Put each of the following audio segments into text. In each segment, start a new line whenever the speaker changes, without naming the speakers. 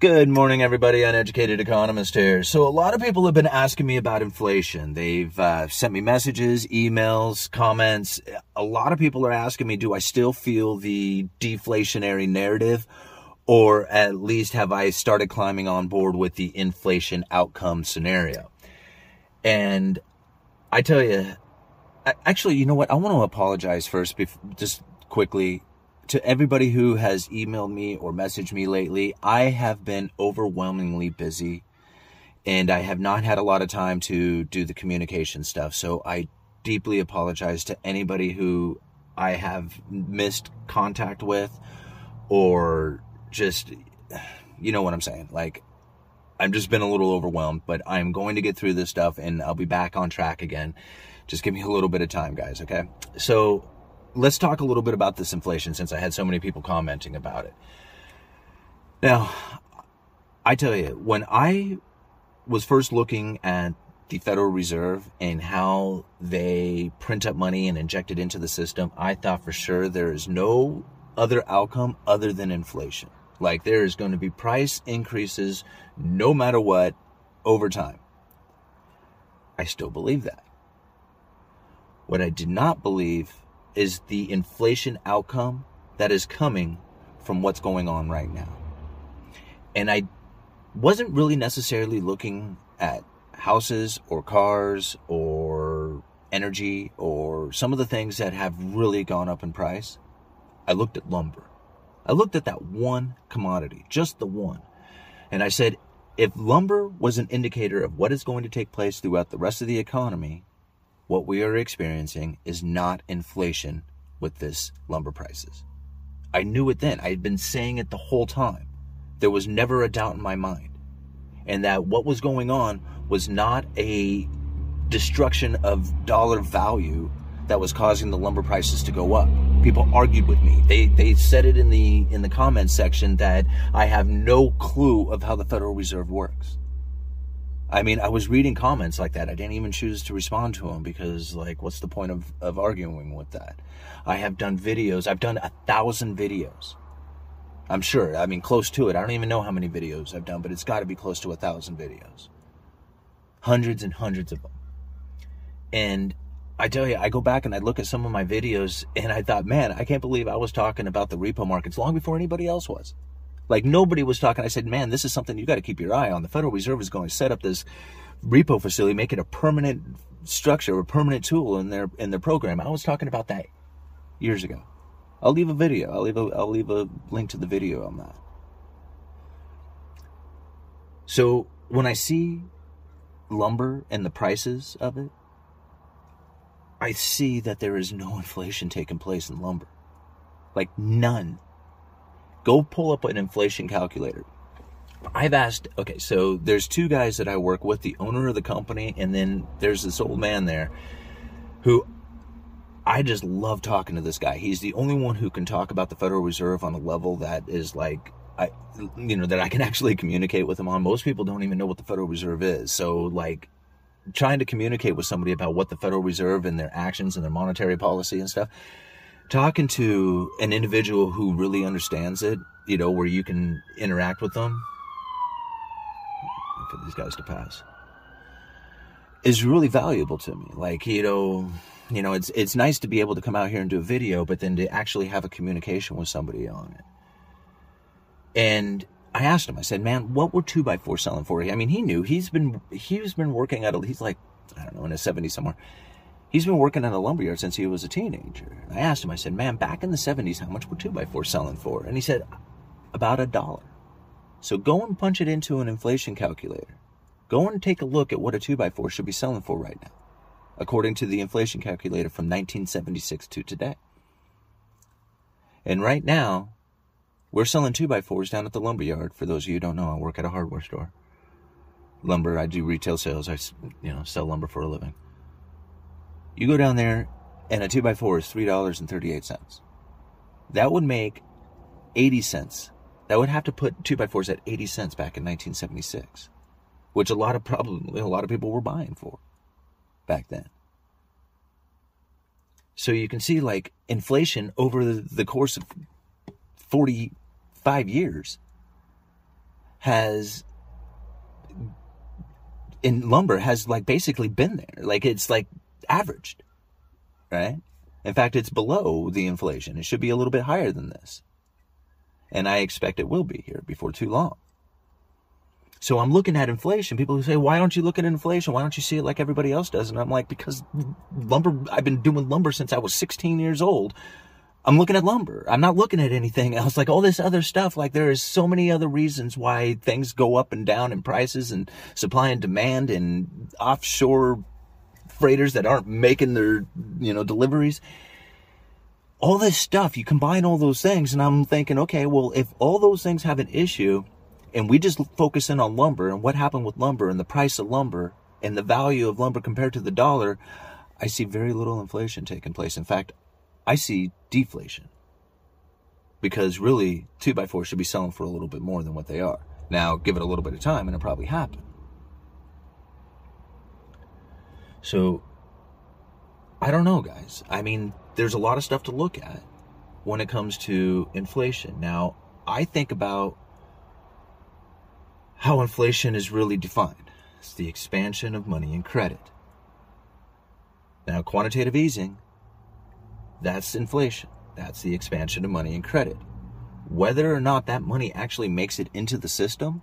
Good morning, everybody. Uneducated economist here. So, a lot of people have been asking me about inflation. They've uh, sent me messages, emails, comments. A lot of people are asking me, do I still feel the deflationary narrative? Or at least have I started climbing on board with the inflation outcome scenario? And I tell you, actually, you know what? I want to apologize first, just quickly to everybody who has emailed me or messaged me lately, I have been overwhelmingly busy and I have not had a lot of time to do the communication stuff. So I deeply apologize to anybody who I have missed contact with or just, you know what I'm saying? Like, I've just been a little overwhelmed, but I'm going to get through this stuff and I'll be back on track again. Just give me a little bit of time, guys, okay? So, let's talk a little bit about this inflation since I had so many people commenting about it. Now, I tell you, when I was first looking at the Federal Reserve and how they print up money and inject it into the system, I thought for sure there is no other outcome other than inflation. Like there is going to be price increases no matter what over time. I still believe that. What I did not believe is the inflation outcome that is coming from what's going on right now. And I wasn't really necessarily looking at houses or cars or energy or some of the things that have really gone up in price. I looked at lumber. I looked at that one commodity, just the one. And I said, if lumber was an indicator of what is going to take place throughout the rest of the economy, what we are experiencing is not inflation with this lumber prices. I knew it then. I had been saying it the whole time. There was never a doubt in my mind. And that what was going on was not a destruction of dollar value that was causing the lumber prices to go up. People argued with me. They they said it in the in the comments section that I have no clue of how the Federal Reserve works. I mean, I was reading comments like that. I didn't even choose to respond to them because, like, what's the point of, of arguing with that? I have done videos. I've done a thousand videos. I'm sure. I mean, close to it. I don't even know how many videos I've done, but it's got to be close to a thousand videos. Hundreds and hundreds of them. And I tell you, I go back and I look at some of my videos and I thought, man, I can't believe I was talking about the repo markets long before anybody else was. Like nobody was talking. I said, man, this is something you got to keep your eye on. The Federal Reserve is going to set up this repo facility, make it a permanent structure, a permanent tool in their in their program. I was talking about that years ago. I'll leave a video. I'll leave a I'll leave a link to the video on that. So when I see lumber and the prices of it, I see that there is no inflation taking place in lumber. Like none. Go pull up an inflation calculator. I've asked, okay, so there's two guys that I work with, the owner of the company, and then there's this old man there who I just love talking to this guy. He's the only one who can talk about the Federal Reserve on a level that is like, I, you know, that I can actually communicate with him on. Most people don't even know what the Federal Reserve is. So, like, trying to communicate with somebody about what the Federal Reserve and their actions and their monetary policy and stuff, talking to an individual who really understands it, you know, where you can interact with them, for these guys to pass, is really valuable to me. Like, you know, you know, it's it's nice to be able to come out here and do a video, but then to actually have a communication with somebody on it. And I asked him, I said, man, what were two by four selling for? I mean, he knew he's been he's been working at a he's like, I don't know, in his 70s somewhere He's been working at a lumberyard since he was a teenager. I asked him, I said, man, back in the 70s, how much were 2x4 selling for? And he said, about a dollar. So go and punch it into an inflation calculator. Go and take a look at what a 2x4 should be selling for right now, according to the inflation calculator from 1976 to today. And right now, We're selling two by fours down at the lumber yard. For those of you who don't know, I work at a hardware store. Lumber, I do retail sales. I, you know, sell lumber for a living. You go down there, and a two by four is three dollars and thirty eight cents. That would make eighty cents. That would have to put two by fours at eighty cents back in 1976, which a lot of probably a lot of people were buying for back then. So you can see like inflation over the course of 45 years has in lumber has like basically been there. Like it's like averaged, right? In fact, it's below the inflation. It should be a little bit higher than this. And I expect it will be here before too long. So I'm looking at inflation. People who say, why don't you look at inflation? Why don't you see it like everybody else does? And I'm like, because lumber, I've been doing lumber since I was 16 years old. I'm looking at lumber. I'm not looking at anything else. Like all this other stuff. Like there is so many other reasons why things go up and down in prices and supply and demand and offshore freighters that aren't making their, you know, deliveries. All this stuff, you combine all those things and I'm thinking, okay, well, if all those things have an issue, and we just focus in on lumber and what happened with lumber and the price of lumber and the value of lumber compared to the dollar, I see very little inflation taking place. In fact, I see deflation. Because really, 2x4 should be selling for a little bit more than what they are. Now, give it a little bit of time and it'll probably happen. So, I don't know, guys. I mean, there's a lot of stuff to look at when it comes to inflation. Now, I think about how inflation is really defined. It's the expansion of money and credit. Now, quantitative easing, that's inflation. That's the expansion of money and credit. Whether or not that money actually makes it into the system,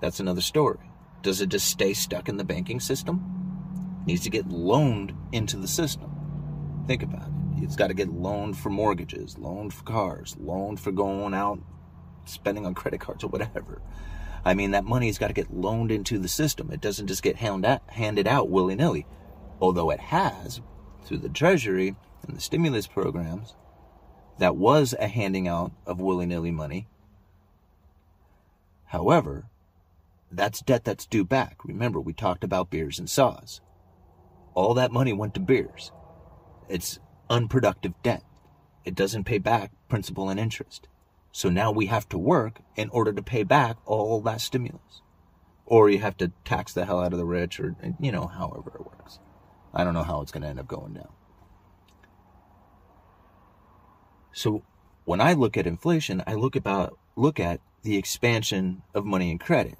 that's another story. Does it just stay stuck in the banking system? Needs to get loaned into the system. Think about it. It's got to get loaned for mortgages, loaned for cars, loaned for going out spending on credit cards or whatever. I mean, that money's got to get loaned into the system. It doesn't just get handed out willy nilly. Although it has, through the Treasury and the stimulus programs, that was a handing out of willy nilly money. However, that's debt that's due back. Remember, we talked about beers and saws. All that money went to beers. It's unproductive debt. It doesn't pay back principal and interest. So now we have to work in order to pay back all that stimulus. Or you have to tax the hell out of the rich, or, you know, however it works. I don't know how it's going to end up going down. So when I look at inflation, I look about look at the expansion of money and credit,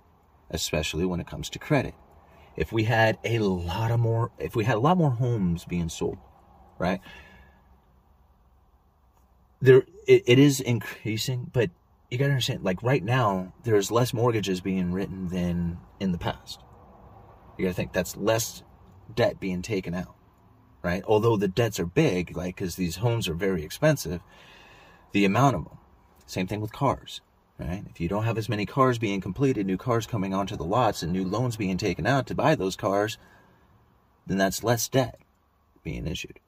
especially when it comes to credit. If we had a lot of more if we had a lot more homes being sold, right? there it, it is increasing, but you gotta understand, like right now, there's less mortgages being written than in the past. You gotta think that's less debt being taken out, right? Although the debts are big, like because these homes are very expensive, the amount of them. Same thing with cars, right? If you don't have as many cars being completed, new cars coming onto the lots, and new loans being taken out to buy those cars, then that's less debt being issued.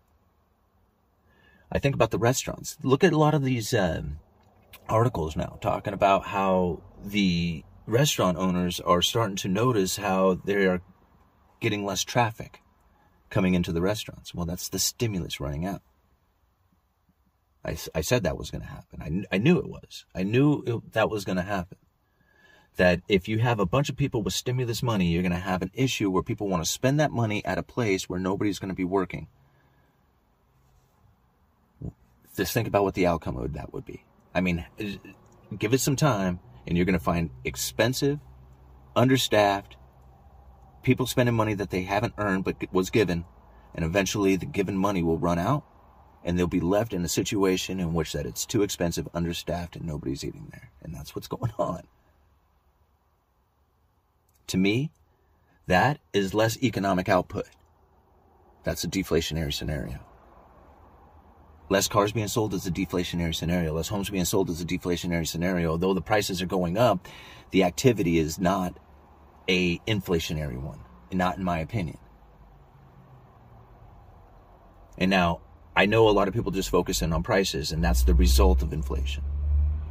I think about the restaurants. Look at a lot of these um, articles now talking about how the restaurant owners are starting to notice how they are getting less traffic coming into the restaurants. Well, that's the stimulus running out. I, I said that was going to happen. I, I knew it was. I knew it, that was going to happen. That if you have a bunch of people with stimulus money, you're going to have an issue where people want to spend that money at a place where nobody's going to be working just think about what the outcome of that would be. I mean, eh, give it some time, and you're going to find expensive, understaffed, people spending money that they haven't earned but was given, and eventually the given money will run out, and they'll be left in a situation in which that it's too expensive, understaffed, and nobody's eating there, and that's what's going on. To me, that is less economic output. That's a deflationary scenario. Less cars being sold is a deflationary scenario. Less homes being sold is a deflationary scenario. Though the prices are going up, the activity is not a inflationary one, not in my opinion. And now, I know a lot of people just focus in on prices, and that's the result of inflation.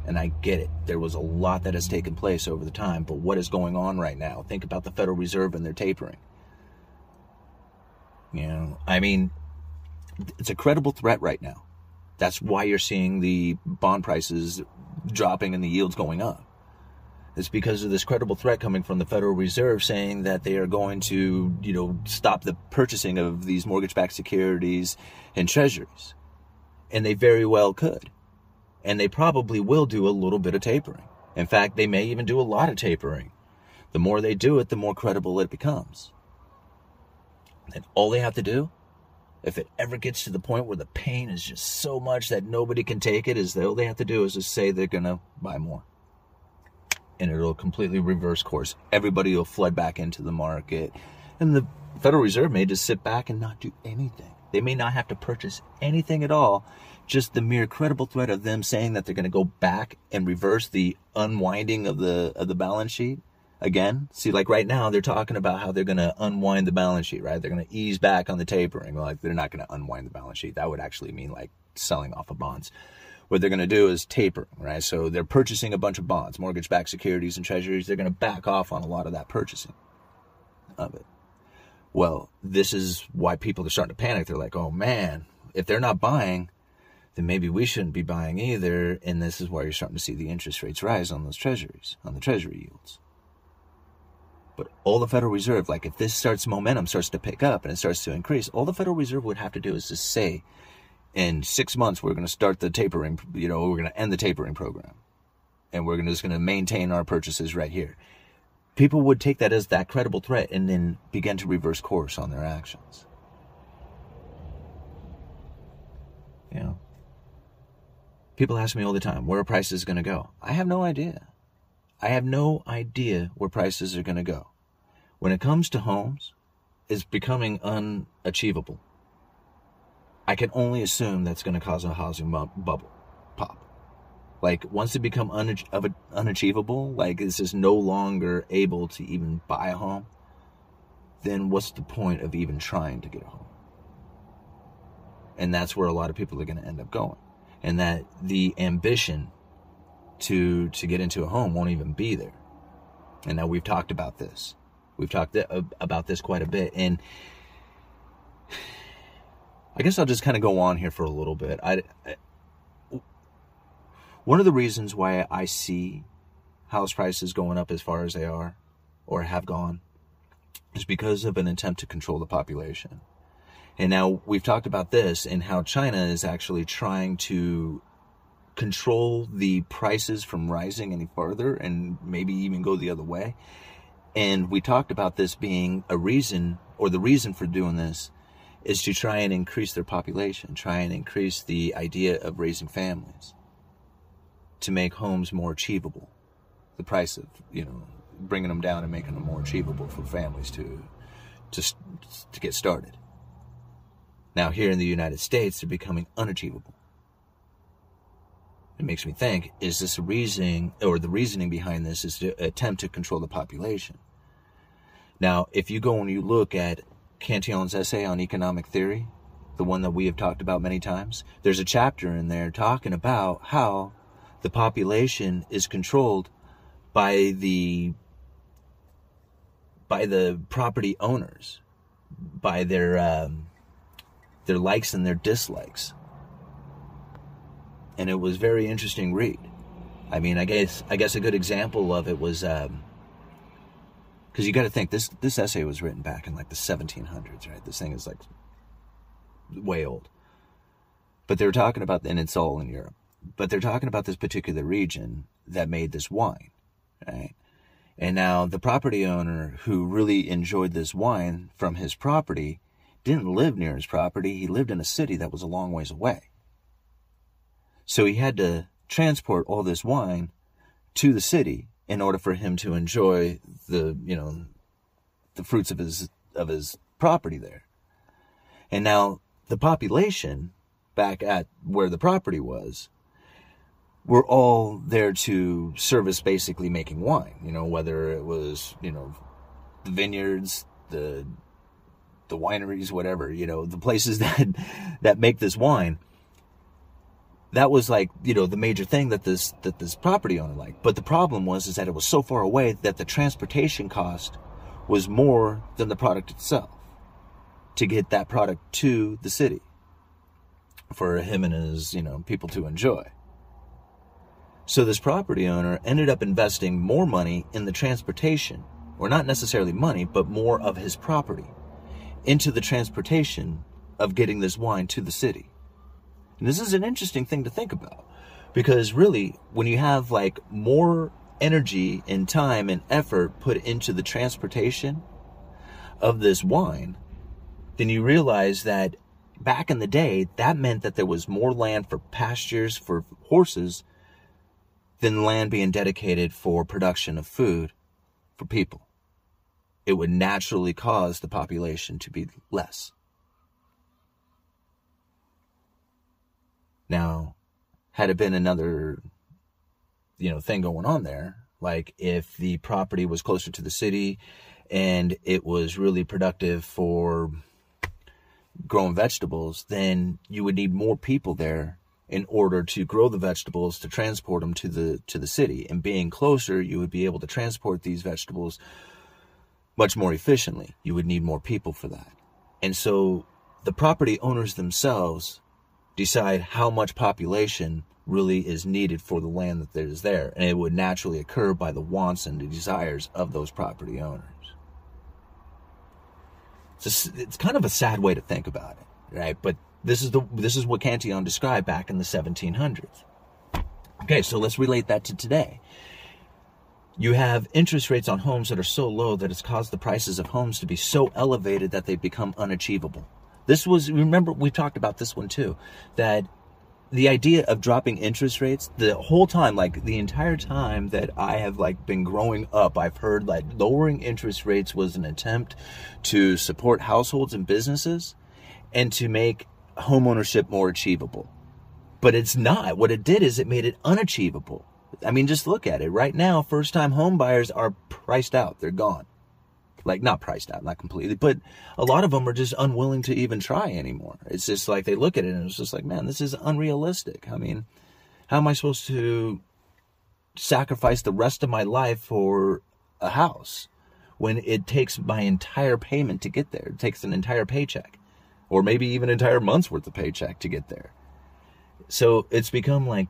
And I get it. There was a lot that has taken place over the time, but what is going on right now? Think about the Federal Reserve and their tapering. You know, I mean, it's a credible threat right now. That's why you're seeing the bond prices dropping and the yields going up. It's because of this credible threat coming from the Federal Reserve saying that they are going to, you know, stop the purchasing of these mortgage-backed securities and treasuries. And they very well could. And they probably will do a little bit of tapering. In fact, they may even do a lot of tapering. The more they do it, the more credible it becomes. And all they have to do if it ever gets to the point where the pain is just so much that nobody can take it, is that all they have to do is just say they're gonna buy more. And it'll completely reverse course. Everybody will flood back into the market. And the Federal Reserve may just sit back and not do anything. They may not have to purchase anything at all. Just the mere credible threat of them saying that they're going to go back and reverse the unwinding of the of the balance sheet again. See, like right now, they're talking about how they're going to unwind the balance sheet, right? They're going to ease back on the tapering. Like they're not going to unwind the balance sheet. That would actually mean like selling off of bonds. What they're going to do is taper, right? So they're purchasing a bunch of bonds, mortgage backed securities and treasuries. They're going to back off on a lot of that purchasing of it. Well, this is why people are starting to panic. They're like, oh man, if they're not buying, then maybe we shouldn't be buying either. And this is why you're starting to see the interest rates rise on those treasuries, on the treasury yields. But all the Federal Reserve, like if this starts momentum starts to pick up and it starts to increase, all the Federal Reserve would have to do is just say, in six months we're going to start the tapering. You know, we're going to end the tapering program, and we're just going to maintain our purchases right here. People would take that as that credible threat and then begin to reverse course on their actions. You know, people ask me all the time, where are prices going to go? I have no idea. I have no idea where prices are going to go. When it comes to homes, it's becoming unachievable. I can only assume that's going to cause a housing bu- bubble pop. Like once it become un- unachievable, like it's just no longer able to even buy a home, then what's the point of even trying to get a home? And that's where a lot of people are going to end up going. And that the ambition to to get into a home won't even be there. And now we've talked about this. We've talked th- about this quite a bit and I guess I'll just kind of go on here for a little bit. I, I one of the reasons why I see house prices going up as far as they are or have gone is because of an attempt to control the population. And now we've talked about this and how China is actually trying to control the prices from rising any further and maybe even go the other way. And we talked about this being a reason, or the reason for doing this is to try and increase their population, try and increase the idea of raising families, to make homes more achievable. The price of, you know, bringing them down and making them more achievable for families to, to, to get started. Now, here in the United States, they're becoming unachievable it makes me think is this a reasoning or the reasoning behind this is to attempt to control the population now if you go and you look at cantillon's essay on economic theory the one that we have talked about many times there's a chapter in there talking about how the population is controlled by the by the property owners by their um, their likes and their dislikes and it was very interesting read. I mean, I guess I guess a good example of it was because you got to think this this essay was written back in like the 1700s, right? This thing is like way old, but they were talking about, and it's all in Europe, but they're talking about this particular region that made this wine, right? And now the property owner who really enjoyed this wine from his property didn't live near his property. He lived in a city that was a long ways away. So he had to transport all this wine to the city in order for him to enjoy the, you know, the fruits of his of his property there. And now the population back at where the property was were all there to service basically making wine, you know, whether it was, you know, the vineyards, the the wineries, whatever, you know, the places that that make this wine that was like you know the major thing that this that this property owner liked. But the problem was is that it was so far away that the transportation cost was more than the product itself to get that product to the city for him and his you know people to enjoy. So this property owner ended up investing more money in the transportation or not necessarily money but more of his property into the transportation of getting this wine to the city and this is an interesting thing to think about because really, when you have like more energy and time and effort put into the transportation of this wine, then you realize that back in the day, that meant that there was more land for pastures for horses than land being dedicated for production of food for people. It would naturally cause the population to be less. Now, had it been another, you know, thing going on there, like if the property was closer to the city and it was really productive for growing vegetables, then you would need more people there in order to grow the vegetables to transport them to the to the city. And being closer, you would be able to transport these vegetables much more efficiently. You would need more people for that. And so the property owners themselves decide how much population really is needed for the land that is there. And it would naturally occur by the wants and the desires of those property owners. It's, it's kind of a sad way to think about it, right? But this is the this is what Cantillon described back in the 1700s. Okay, so let's relate that to today. You have interest rates on homes that are so low that it's caused the prices of homes to be so elevated that they become unachievable. This was, remember, we talked about this one too, that the idea of dropping interest rates the whole time like the entire time that i have like been growing up i've heard that lowering interest rates was an attempt to support households and businesses and to make homeownership more achievable. But it's not. What it did is it made it unachievable. I mean just look at it. Right now first time home buyers are priced out. They're gone like not priced out, not completely, but a lot of them are just unwilling to even try anymore. It's just like they look at it and it's just like, man, this is unrealistic. I mean, how am I supposed to sacrifice the rest of my life for a house when it takes my entire payment to get there? It takes an entire paycheck or maybe even entire month's worth of paycheck to get there. So it's become like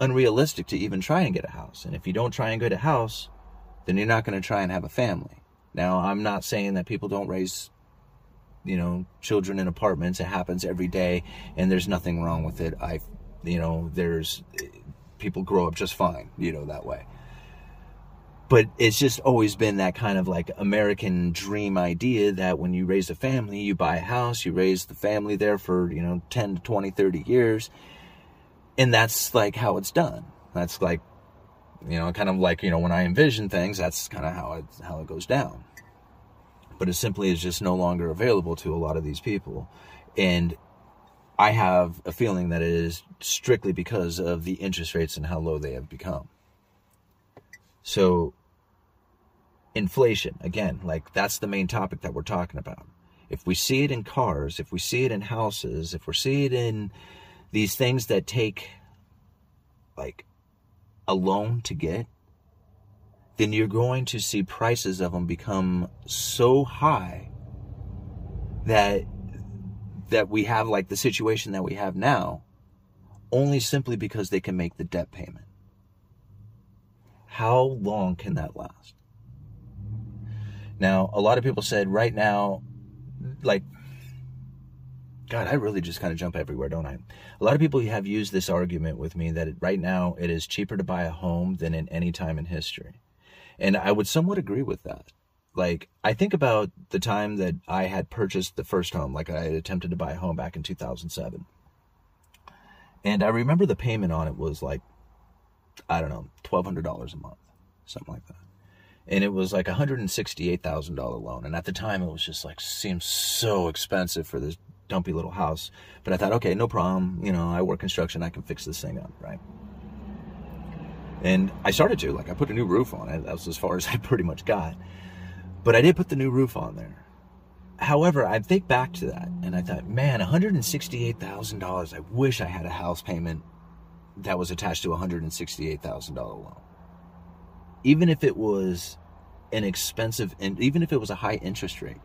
unrealistic to even try and get a house. And if you don't try and get a house, then you're not going to try and have a family. Now, I'm not saying that people don't raise, you know, children in apartments. It happens every day, and there's nothing wrong with it. I, you know, there's people grow up just fine, you know, that way. But it's just always been that kind of like American dream idea that when you raise a family, you buy a house, you raise the family there for, you know, 10 to 20, 30 years. And that's like how it's done. That's like you know, kind of like, you know, when I envision things, that's kind of how it, how it goes down. But it simply is just no longer available to a lot of these people. And I have a feeling that it is strictly because of the interest rates and how low they have become. So, inflation, again, like that's the main topic that we're talking about. If we see it in cars, if we see it in houses, if we see it in these things that take like a loan to get, then you're going to see prices of them become so high that that we have like the situation that we have now only simply because they can make the debt payment. How long can that last? Now, a lot of people said right now, like God, I really just kind of jump everywhere, don't I? A lot of people have used this argument with me that right now it is cheaper to buy a home than in any time in history. And I would somewhat agree with that. Like, I think about the time that I had purchased the first home, like I had attempted to buy a home back in 2007. And I remember the payment on it was like, I don't know, $1,200 a month, something like that and it was like a hundred and sixty-eight thousand dollar loan. And at the time, it was just like seemed so expensive for this dumpy little house. But I thought, okay, no problem. You know, I work construction. I can fix this thing up, right? And I started to. Like, I put a new roof on it. That was as far as I pretty much got. But I did put the new roof on there. However, I think back to that and I thought, man, $168,000. I wish I had a house payment that was attached to a $168,000 loan. Even if it was an expensive, and even if it was a high interest rate,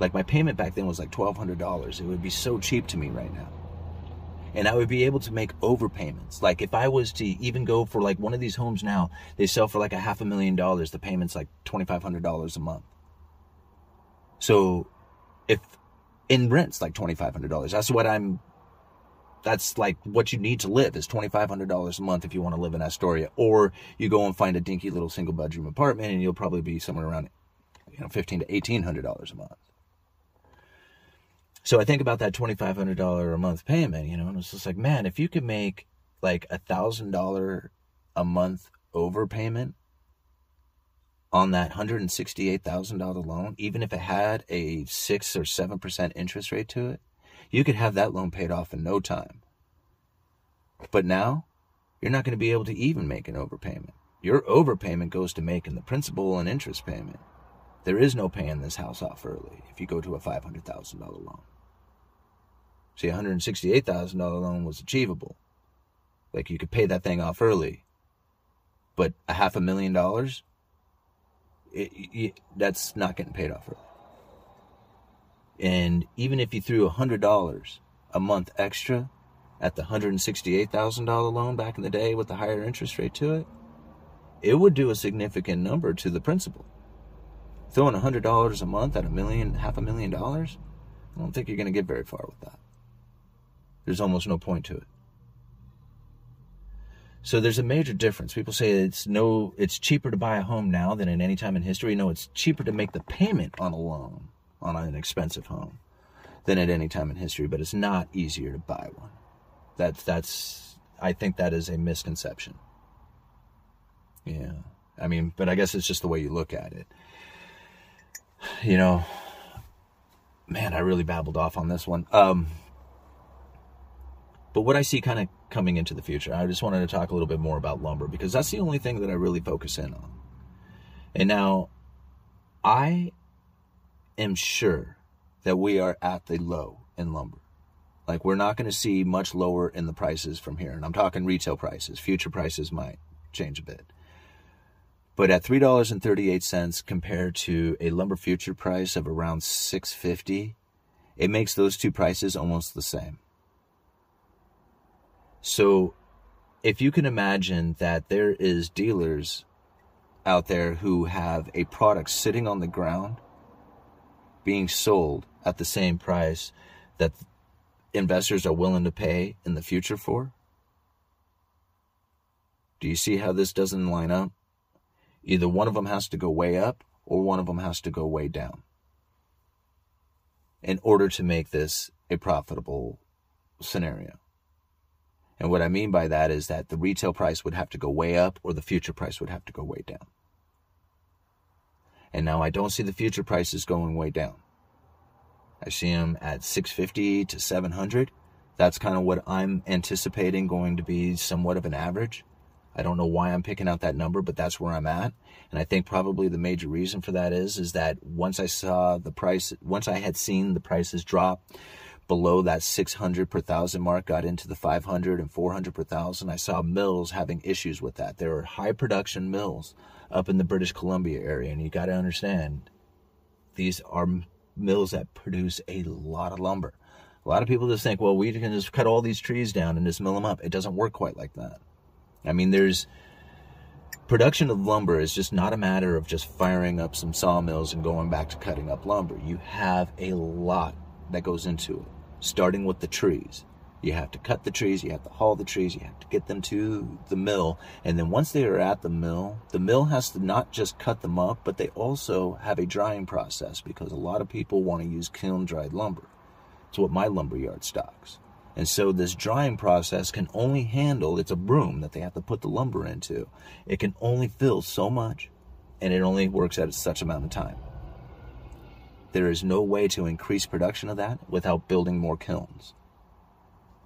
like my payment back then was like $1,200, it would be so cheap to me right now. And I would be able to make overpayments. Like if I was to even go for like one of these homes now, they sell for like a half a million dollars. The payment's like $2,500 a month. So if in rent's like $2,500, that's what I'm that's like what you need to live is $2,500 a month if you want to live in Astoria. Or you go and find a dinky little single bedroom apartment and you'll probably be somewhere around, you know, 15 to $1,800 a month. So I think about that $2,500 a month payment, you know, and it's just like, man, if you could make like a $1,000 a month overpayment on that $168,000 loan, even if it had a 6 or 7% interest rate to it, you could have that loan paid off in no time. But now, you're not going to be able to even make an overpayment. Your overpayment goes to making the principal and interest payment. There is no paying this house off early if you go to a $500,000 loan. See, a $168,000 loan was achievable. Like you could pay that thing off early. But a half a million dollars, it, it, that's not getting paid off early. And even if you threw $100 a month extra at the $168,000 loan back in the day with the higher interest rate to it, it would do a significant number to the principal. Throwing $100 a month at a million, half a million dollars, I don't think you're going to get very far with that. There's almost no point to it. So there's a major difference. People say it's no, it's cheaper to buy a home now than at any time in history. No, it's cheaper to make the payment on a loan on an expensive home than at any time in history, but it's not easier to buy one. That's that's I think that is a misconception. Yeah. I mean, but I guess it's just the way you look at it. You know, man, I really babbled off on this one. Um but what I see kind of coming into the future, I just wanted to talk a little bit more about lumber because that's the only thing that I really focus in on. And now I am sure that we are at the low in lumber. Like we're not going to see much lower in the prices from here. And I'm talking retail prices. Future prices might change a bit. But at $3.38 compared to a lumber future price of around 650, it makes those two prices almost the same. So if you can imagine that there is dealers out there who have a product sitting on the ground being sold at the same price that investors are willing to pay in the future for? Do you see how this doesn't line up? Either one of them has to go way up or one of them has to go way down in order to make this a profitable scenario. And what I mean by that is that the retail price would have to go way up or the future price would have to go way down. And now I don't see the future prices going way down. I see them at 650 to 700. That's kind of what I'm anticipating going to be somewhat of an average. I don't know why I'm picking out that number, but that's where I'm at. And I think probably the major reason for that is is that once I saw the price, once I had seen the prices drop below that 600 per thousand mark, got into the 500 and 400 per thousand, I saw mills having issues with that. There are high production mills up in the British Columbia area, and you got to understand these are mills that produce a lot of lumber. A lot of people just think, well, we can just cut all these trees down and just mill them up. It doesn't work quite like that. I mean, there's production of lumber is just not a matter of just firing up some sawmills and going back to cutting up lumber. You have a lot that goes into it, starting with the trees. You have to cut the trees, you have to haul the trees, you have to get them to the mill. And then once they are at the mill, the mill has to not just cut them up, but they also have a drying process because a lot of people want to use kiln dried lumber. It's what my lumber yard stocks. And so this drying process can only handle, it's a broom that they have to put the lumber into. It can only fill so much and it only works at such amount of time. There is no way to increase production of that without building more kilns.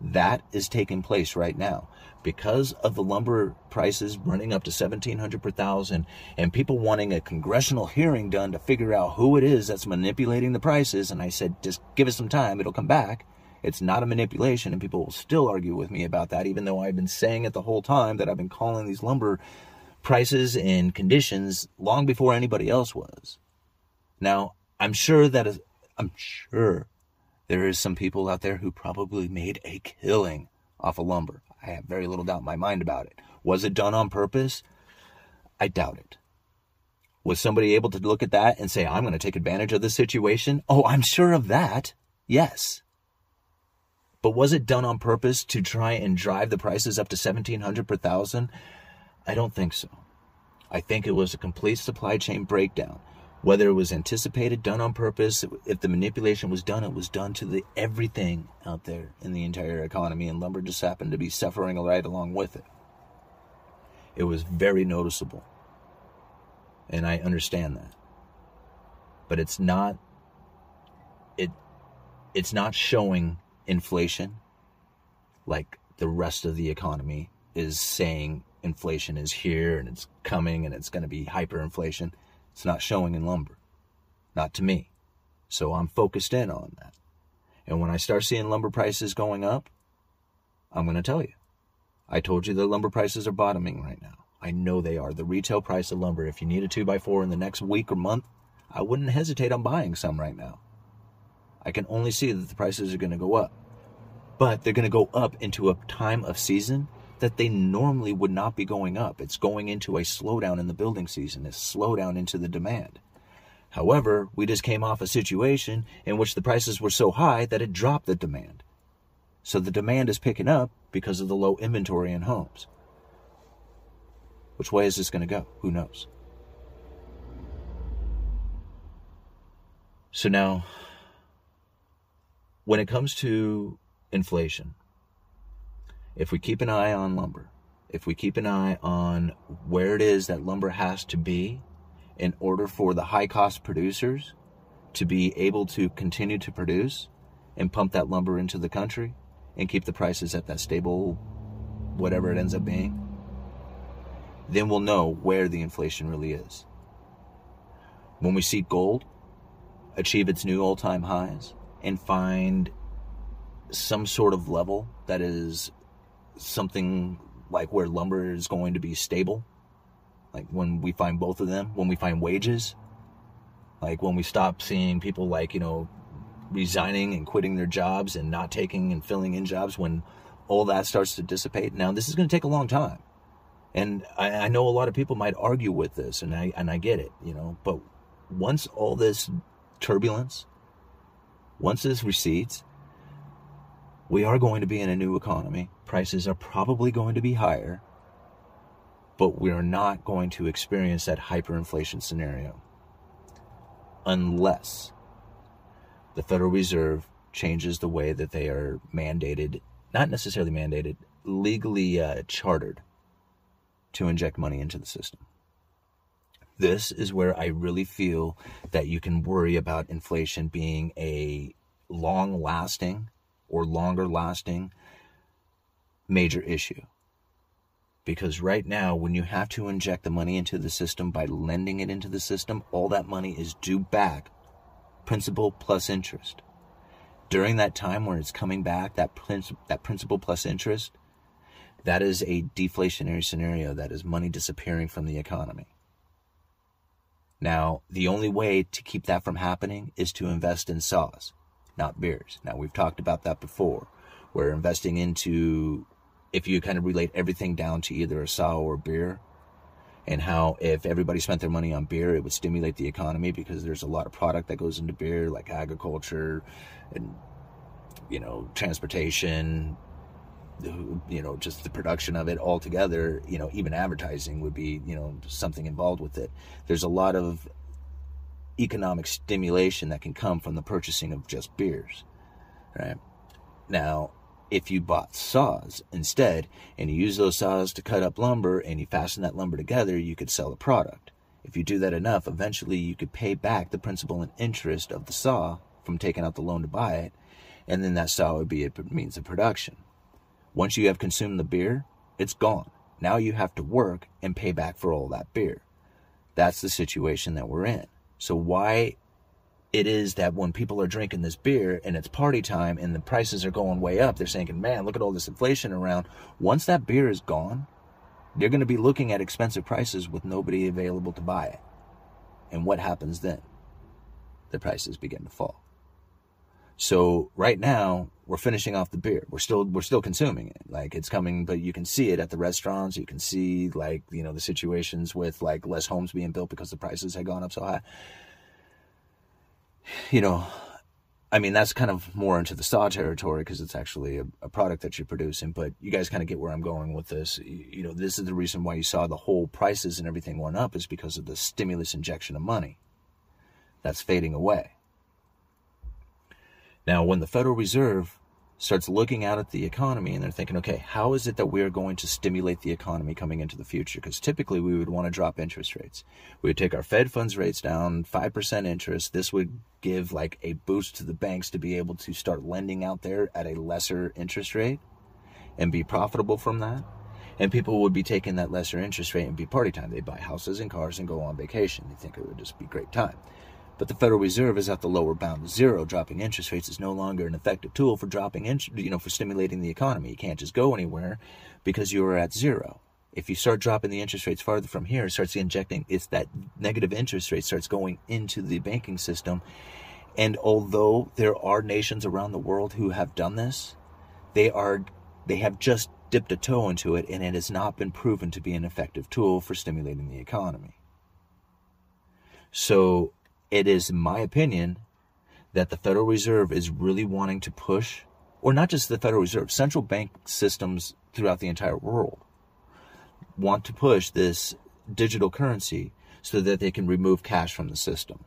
That is taking place right now because of the lumber prices running up to 1700 per thousand and people wanting a congressional hearing done to figure out who it is that's manipulating the prices and I said just give us some time it'll come back It's not a manipulation, and people will still argue with me about that, even though I've been saying it the whole time that I've been calling these lumber prices and conditions long before anybody else was. Now, I'm sure that I'm sure there is some people out there who probably made a killing off of lumber. I have very little doubt in my mind about it. Was it done on purpose? I doubt it. Was somebody able to look at that and say, I'm going to take advantage of this situation? Oh, I'm sure of that. Yes. But was it done on purpose to try and drive the prices up to 1700 per thousand? I don't think so. I think it was a complete supply chain breakdown. Whether it was anticipated, done on purpose, if the manipulation was done, it was done to the everything out there in the entire economy, and lumber just happened to be suffering right along with it. It was very noticeable. And I understand that. But it's not it it's not showing inflation like the rest of the economy is saying inflation is here and it's coming and it's going to be hyperinflation. It's not showing in lumber. Not to me. So I'm focused in on that. And when I start seeing lumber prices going up, I'm going to tell you. I told you the lumber prices are bottoming right now. I know they are. The retail price of lumber, if you need a 2x4 in the next week or month, I wouldn't hesitate on buying some right now. I can only see that the prices are going to go up. But they're going to go up into a time of season that they normally would not be going up. It's going into a slowdown in the building season, a slowdown into the demand. However, we just came off a situation in which the prices were so high that it dropped the demand. So the demand is picking up because of the low inventory in homes. Which way is this going to go? Who knows? So now, when it comes to inflation, if we keep an eye on lumber, if we keep an eye on where it is that lumber has to be in order for the high cost producers to be able to continue to produce and pump that lumber into the country and keep the prices at that stable, whatever it ends up being, then we'll know where the inflation really is. When we see gold achieve its new all time highs and find some sort of level that is something like where lumber is going to be stable, like when we find both of them, when we find wages, like when we stop seeing people like, you know, resigning and quitting their jobs and not taking and filling in jobs when all that starts to dissipate. Now, this is going to take a long time. And I, I, know a lot of people might argue with this, and I and I get it, you know. But once all this turbulence, once this recedes, we are going to be in a new economy. Prices are probably going to be higher, but we are not going to experience that hyperinflation scenario unless the Federal Reserve changes the way that they are mandated, not necessarily mandated, legally uh, chartered to inject money into the system. This is where I really feel that you can worry about inflation being a long lasting or longer lasting major issue. Because right now, when you have to inject the money into the system by lending it into the system, all that money is due back, principal plus interest. During that time when it's coming back, that, that principal plus interest that is a deflationary scenario. That is money disappearing from the economy. Now, the only way to keep that from happening is to invest in saws, not beers. Now, we've talked about that before. We're investing into, if you kind of relate everything down to either a saw or beer, and how if everybody spent their money on beer, it would stimulate the economy because there's a lot of product that goes into beer, like agriculture and, you know, transportation, you know just the production of it altogether you know even advertising would be you know something involved with it there's a lot of economic stimulation that can come from the purchasing of just beers right now if you bought saws instead and you use those saws to cut up lumber and you fasten that lumber together you could sell a product if you do that enough eventually you could pay back the principal and interest of the saw from taking out the loan to buy it and then that saw would be a means of production once you have consumed the beer, it's gone. Now you have to work and pay back for all that beer. That's the situation that we're in. So why it is that when people are drinking this beer and it's party time and the prices are going way up, they're saying, man, look at all this inflation around. Once that beer is gone, they're going to be looking at expensive prices with nobody available to buy it. And what happens then? The prices begin to fall. So right now we're finishing off the beer. We're still we're still consuming it. Like it's coming, but you can see it at the restaurants. You can see like you know the situations with like less homes being built because the prices had gone up so high. You know, I mean that's kind of more into the saw territory because it's actually a, a, product that you're producing. But you guys kind of get where I'm going with this. You, you know, this is the reason why you saw the whole prices and everything went up is because of the stimulus injection of money that's fading away. Now, when the Federal Reserve starts looking out at the economy and they're thinking, okay, how is it that we're going to stimulate the economy coming into the future? Because typically we would want to drop interest rates. We would take our Fed funds rates down 5% interest. This would give like a boost to the banks to be able to start lending out there at a lesser interest rate and be profitable from that. And people would be taking that lesser interest rate and be party time. They'd buy houses and cars and go on vacation. They think it would just be great time. But the Federal Reserve is at the lower bound of zero. Dropping interest rates is no longer an effective tool for dropping, in, you know, for stimulating the economy. You can't just go anywhere because you are at zero. If you start dropping the interest rates farther from here, it starts injecting. It's that negative interest rate starts going into the banking system. And although there are nations around the world who have done this, they are they have just dipped a toe into it, and it has not been proven to be an effective tool for stimulating the economy. So it is my opinion that the Federal Reserve is really wanting to push, or not just the Federal Reserve, central bank systems throughout the entire world want to push this digital currency so that they can remove cash from the system.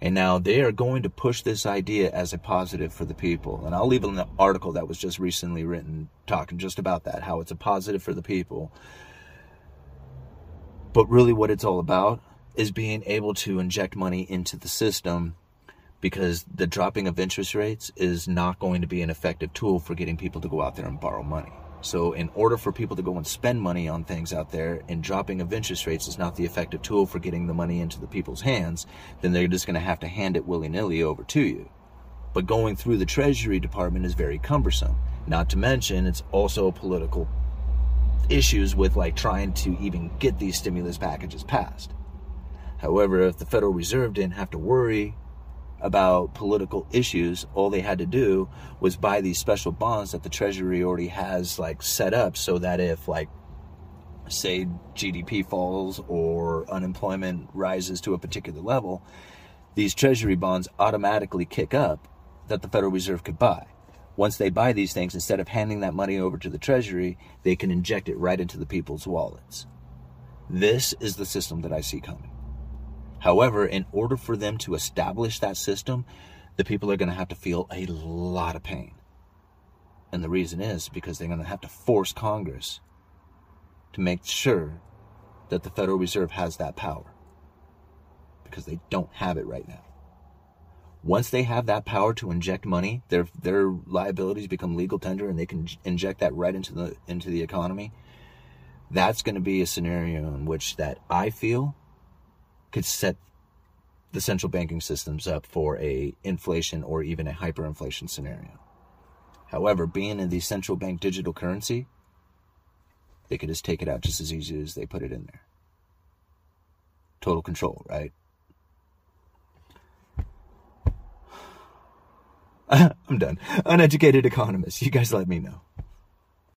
And now they are going to push this idea as a positive for the people. And I'll leave an article that was just recently written talking just about that, how it's a positive for the people. But really, what it's all about is being able to inject money into the system because the dropping of interest rates is not going to be an effective tool for getting people to go out there and borrow money. So, in order for people to go and spend money on things out there, and dropping of interest rates is not the effective tool for getting the money into the people's hands, then they're just going to have to hand it willy nilly over to you. But going through the Treasury Department is very cumbersome. Not to mention, it's also political issues with like trying to even get these stimulus packages passed. However, if the Federal Reserve didn't have to worry about political issues, all they had to do was buy these special bonds that the Treasury already has like set up so that if like say GDP falls or unemployment rises to a particular level, these treasury bonds automatically kick up that the Federal Reserve could buy. Once they buy these things, instead of handing that money over to the Treasury, they can inject it right into the people's wallets. This is the system that I see coming. However, in order for them to establish that system, the people are going to have to feel a lot of pain. And the reason is because they're going to have to force Congress to make sure that the Federal Reserve has that power. Because they don't have it right now. Once they have that power to inject money, their their liabilities become legal tender and they can inject that right into the into the economy. That's going to be a scenario in which that I feel could set the central banking systems up for a inflation or even a hyperinflation scenario. However, being in the central bank digital currency, they could just take it out just as easy as they put it in there. Total control, right? I'm done. Uneducated economist. You guys let me know.